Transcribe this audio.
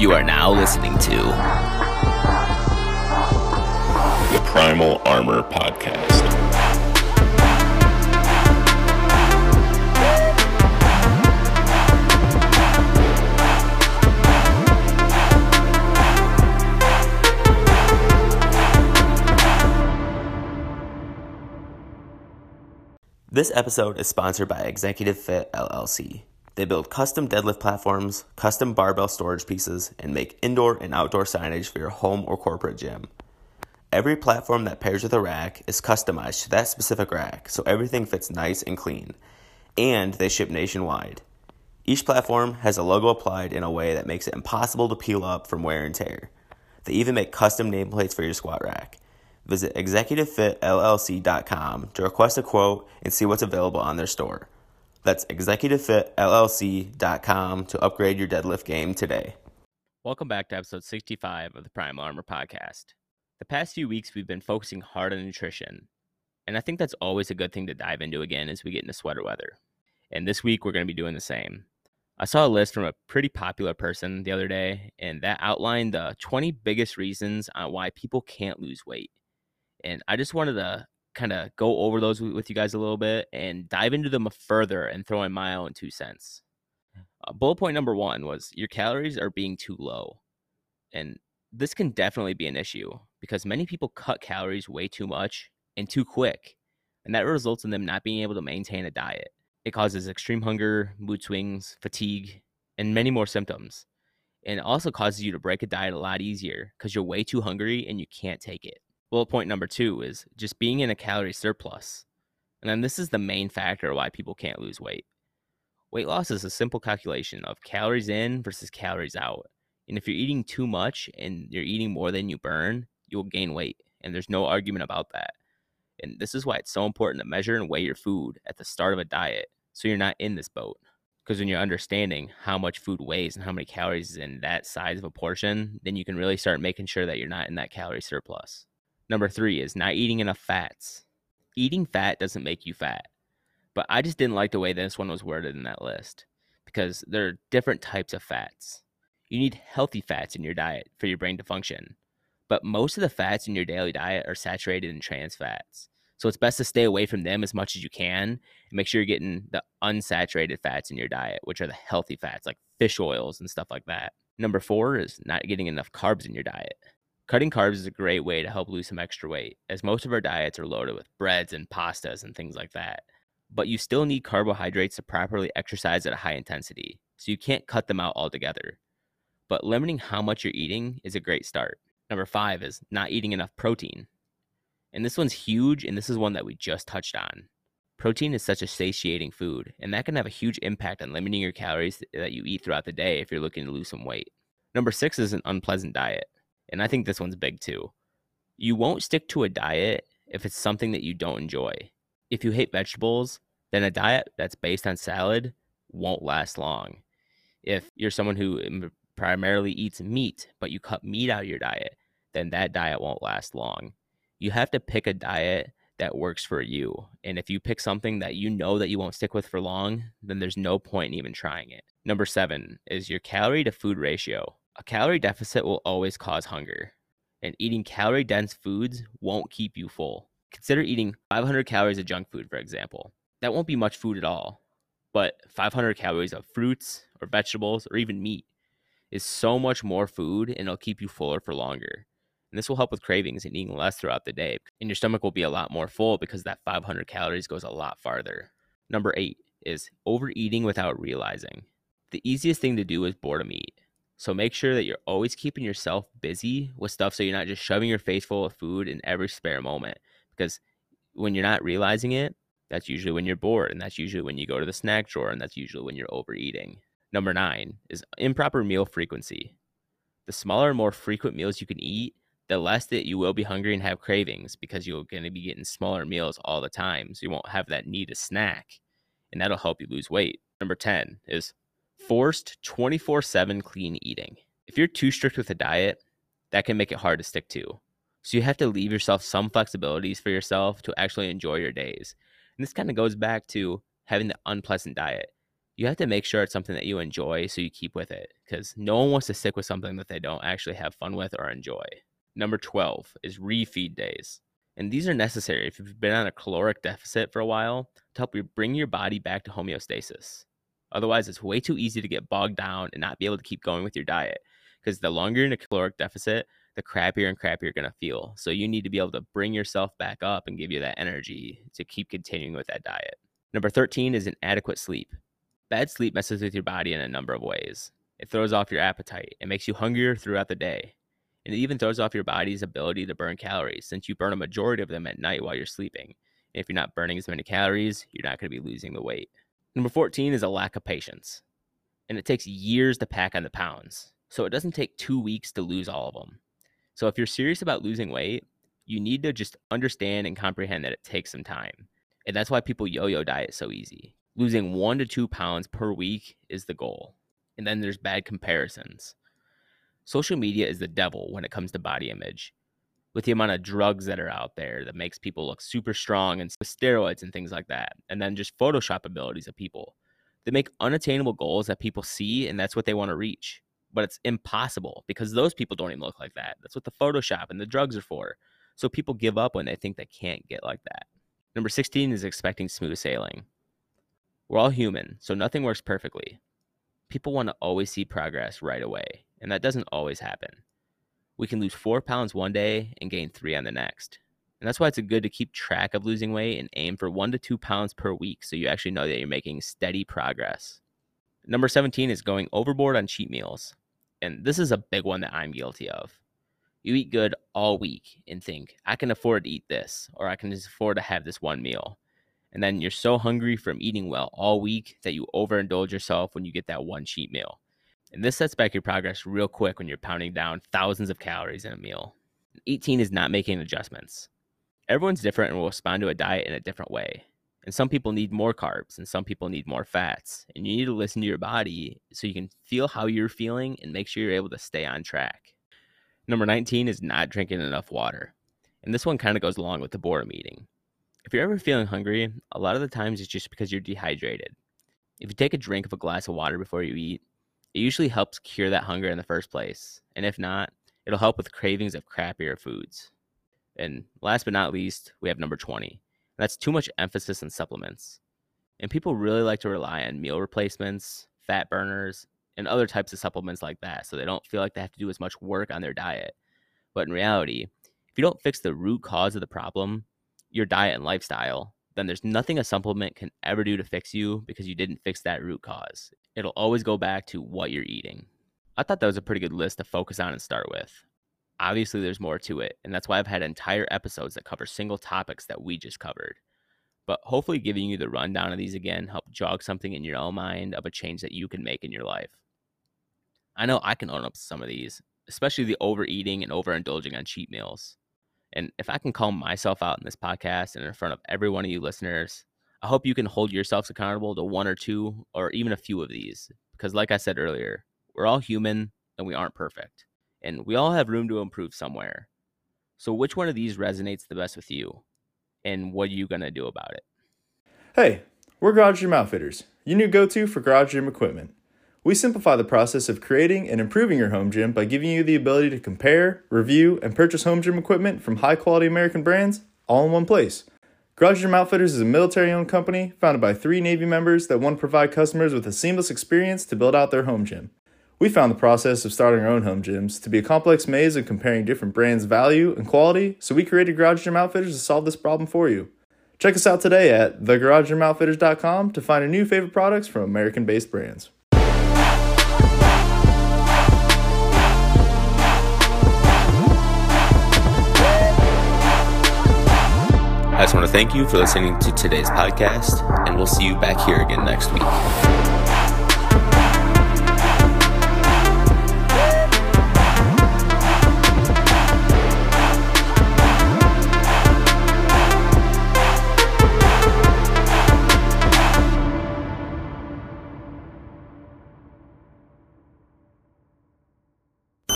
You are now listening to the Primal Armor Podcast. This episode is sponsored by Executive Fit LLC. They build custom deadlift platforms, custom barbell storage pieces, and make indoor and outdoor signage for your home or corporate gym. Every platform that pairs with a rack is customized to that specific rack, so everything fits nice and clean. And they ship nationwide. Each platform has a logo applied in a way that makes it impossible to peel up from wear and tear. They even make custom nameplates for your squat rack. Visit executivefitllc.com to request a quote and see what's available on their store. That's executivefitllc.com to upgrade your deadlift game today. Welcome back to episode 65 of the Primal Armor Podcast. The past few weeks, we've been focusing hard on nutrition, and I think that's always a good thing to dive into again as we get into sweater weather. And this week, we're going to be doing the same. I saw a list from a pretty popular person the other day, and that outlined the 20 biggest reasons on why people can't lose weight. And I just wanted to kind of go over those with you guys a little bit and dive into them further and throw in my own two cents. Uh, bullet point number one was your calories are being too low. And this can definitely be an issue because many people cut calories way too much and too quick. And that results in them not being able to maintain a diet. It causes extreme hunger, mood swings, fatigue, and many more symptoms. And it also causes you to break a diet a lot easier because you're way too hungry and you can't take it bullet point number two is just being in a calorie surplus. And then this is the main factor why people can't lose weight. Weight loss is a simple calculation of calories in versus calories out. And if you're eating too much and you're eating more than you burn, you'll gain weight. And there's no argument about that. And this is why it's so important to measure and weigh your food at the start of a diet so you're not in this boat. Because when you're understanding how much food weighs and how many calories is in that size of a portion, then you can really start making sure that you're not in that calorie surplus. Number three is not eating enough fats. Eating fat doesn't make you fat. But I just didn't like the way this one was worded in that list because there are different types of fats. You need healthy fats in your diet for your brain to function. But most of the fats in your daily diet are saturated in trans fats. So it's best to stay away from them as much as you can and make sure you're getting the unsaturated fats in your diet, which are the healthy fats like fish oils and stuff like that. Number four is not getting enough carbs in your diet. Cutting carbs is a great way to help lose some extra weight, as most of our diets are loaded with breads and pastas and things like that. But you still need carbohydrates to properly exercise at a high intensity, so you can't cut them out altogether. But limiting how much you're eating is a great start. Number five is not eating enough protein. And this one's huge, and this is one that we just touched on. Protein is such a satiating food, and that can have a huge impact on limiting your calories that you eat throughout the day if you're looking to lose some weight. Number six is an unpleasant diet and I think this one's big too. You won't stick to a diet if it's something that you don't enjoy. If you hate vegetables, then a diet that's based on salad won't last long. If you're someone who mm, primarily eats meat, but you cut meat out of your diet, then that diet won't last long. You have to pick a diet that works for you. And if you pick something that you know that you won't stick with for long, then there's no point in even trying it. Number seven is your calorie to food ratio. A calorie deficit will always cause hunger, and eating calorie dense foods won't keep you full. Consider eating 500 calories of junk food, for example. That won't be much food at all, but 500 calories of fruits or vegetables or even meat is so much more food and it'll keep you fuller for longer. And this will help with cravings and eating less throughout the day. And your stomach will be a lot more full because that 500 calories goes a lot farther. Number eight is overeating without realizing. The easiest thing to do is boredom eat. So make sure that you're always keeping yourself busy with stuff so you're not just shoving your face full of food in every spare moment. Because when you're not realizing it, that's usually when you're bored, and that's usually when you go to the snack drawer, and that's usually when you're overeating. Number nine is improper meal frequency. The smaller and more frequent meals you can eat, the less that you will be hungry and have cravings because you're going to be getting smaller meals all the time. So you won't have that need to snack, and that'll help you lose weight. Number 10 is forced 24 7 clean eating. If you're too strict with a diet, that can make it hard to stick to. So you have to leave yourself some flexibilities for yourself to actually enjoy your days. And this kind of goes back to having the unpleasant diet. you have to make sure it's something that you enjoy so you keep with it because no one wants to stick with something that they don't actually have fun with or enjoy. Number 12 is refeed days. And these are necessary if you've been on a caloric deficit for a while to help you bring your body back to homeostasis. Otherwise, it's way too easy to get bogged down and not be able to keep going with your diet because the longer you're in a caloric deficit, the crappier and crappier you're going to feel. So you need to be able to bring yourself back up and give you that energy to keep continuing with that diet. Number 13 is inadequate sleep. Bad sleep messes with your body in a number of ways. It throws off your appetite, it makes you hungrier throughout the day, and it even throws off your body's ability to burn calories since you burn a majority of them at night while you're sleeping. And if you're not burning as many calories, you're not going to be losing the weight. Number 14 is a lack of patience, and it takes years to pack on the pounds. So it doesn't take two weeks to lose all of them. So if you're serious about losing weight, you need to just understand and comprehend that it takes some time. And that's why people yo yo diet so easy. Losing one to two pounds per week is the goal. And then there's bad comparisons. Social media is the devil when it comes to body image. With the amount of drugs that are out there that makes people look super strong and steroids and things like that. And then just Photoshop abilities of people. They make unattainable goals that people see and that's what they want to reach but it's impossible because those people don't even look like that. That's what the Photoshop and the drugs are for. So people give up when they think they can't get like that. Number 16 is expecting smooth sailing. We're all human, so nothing works perfectly. People want to always see progress right away, and that doesn't always happen. We can lose four pounds one day and gain three on the next. And that's why it's good to keep track of losing weight and aim for one to two pounds per week so you actually know that you're making steady progress. Number 17 is going overboard on cheat meals and this is a big one that I'm guilty of. You eat good all week and think, I can afford to eat this, or I can just afford to have this one meal. And then you're so hungry from eating well all week that you overindulge yourself when you get that one cheat meal. And this sets back your progress real quick when you're pounding down thousands of calories in a meal. 18 is not making adjustments. Everyone's different and will respond to a diet in a different way. And some people need more carbs and some people need more fats. And you need to listen to your body so you can feel how you're feeling and make sure you're able to stay on track. Number 19 is not drinking enough water. And this one kind of goes along with the boredom eating. If you're ever feeling hungry, a lot of the times it's just because you're dehydrated. If you take a drink of a glass of water before you eat, it usually helps cure that hunger in the first place. And if not, it'll help with cravings of crappier foods. And last but not least, we have number 20 that's too much emphasis on supplements. And people really like to rely on meal replacements, fat burners, and other types of supplements like that so they don't feel like they have to do as much work on their diet. But in reality, if you don't fix the root cause of the problem, your diet and lifestyle, then there's nothing a supplement can ever do to fix you because you didn't fix that root cause. It'll always go back to what you're eating. I thought that was a pretty good list to focus on and start with obviously there's more to it and that's why i've had entire episodes that cover single topics that we just covered but hopefully giving you the rundown of these again help jog something in your own mind of a change that you can make in your life i know i can own up to some of these especially the overeating and overindulging on cheat meals and if i can call myself out in this podcast and in front of every one of you listeners i hope you can hold yourselves accountable to one or two or even a few of these because like i said earlier we're all human and we aren't perfect and we all have room to improve somewhere. So, which one of these resonates the best with you? And what are you going to do about it? Hey, we're Garage Gym Outfitters, your new go to for garage gym equipment. We simplify the process of creating and improving your home gym by giving you the ability to compare, review, and purchase home gym equipment from high quality American brands all in one place. Garage Gym Outfitters is a military owned company founded by three Navy members that want to provide customers with a seamless experience to build out their home gym. We found the process of starting our own home gyms to be a complex maze of comparing different brands' value and quality, so we created Garage Gym Outfitters to solve this problem for you. Check us out today at thegaragegymoutfitters.com to find your new favorite products from American based brands. I just want to thank you for listening to today's podcast, and we'll see you back here again next week.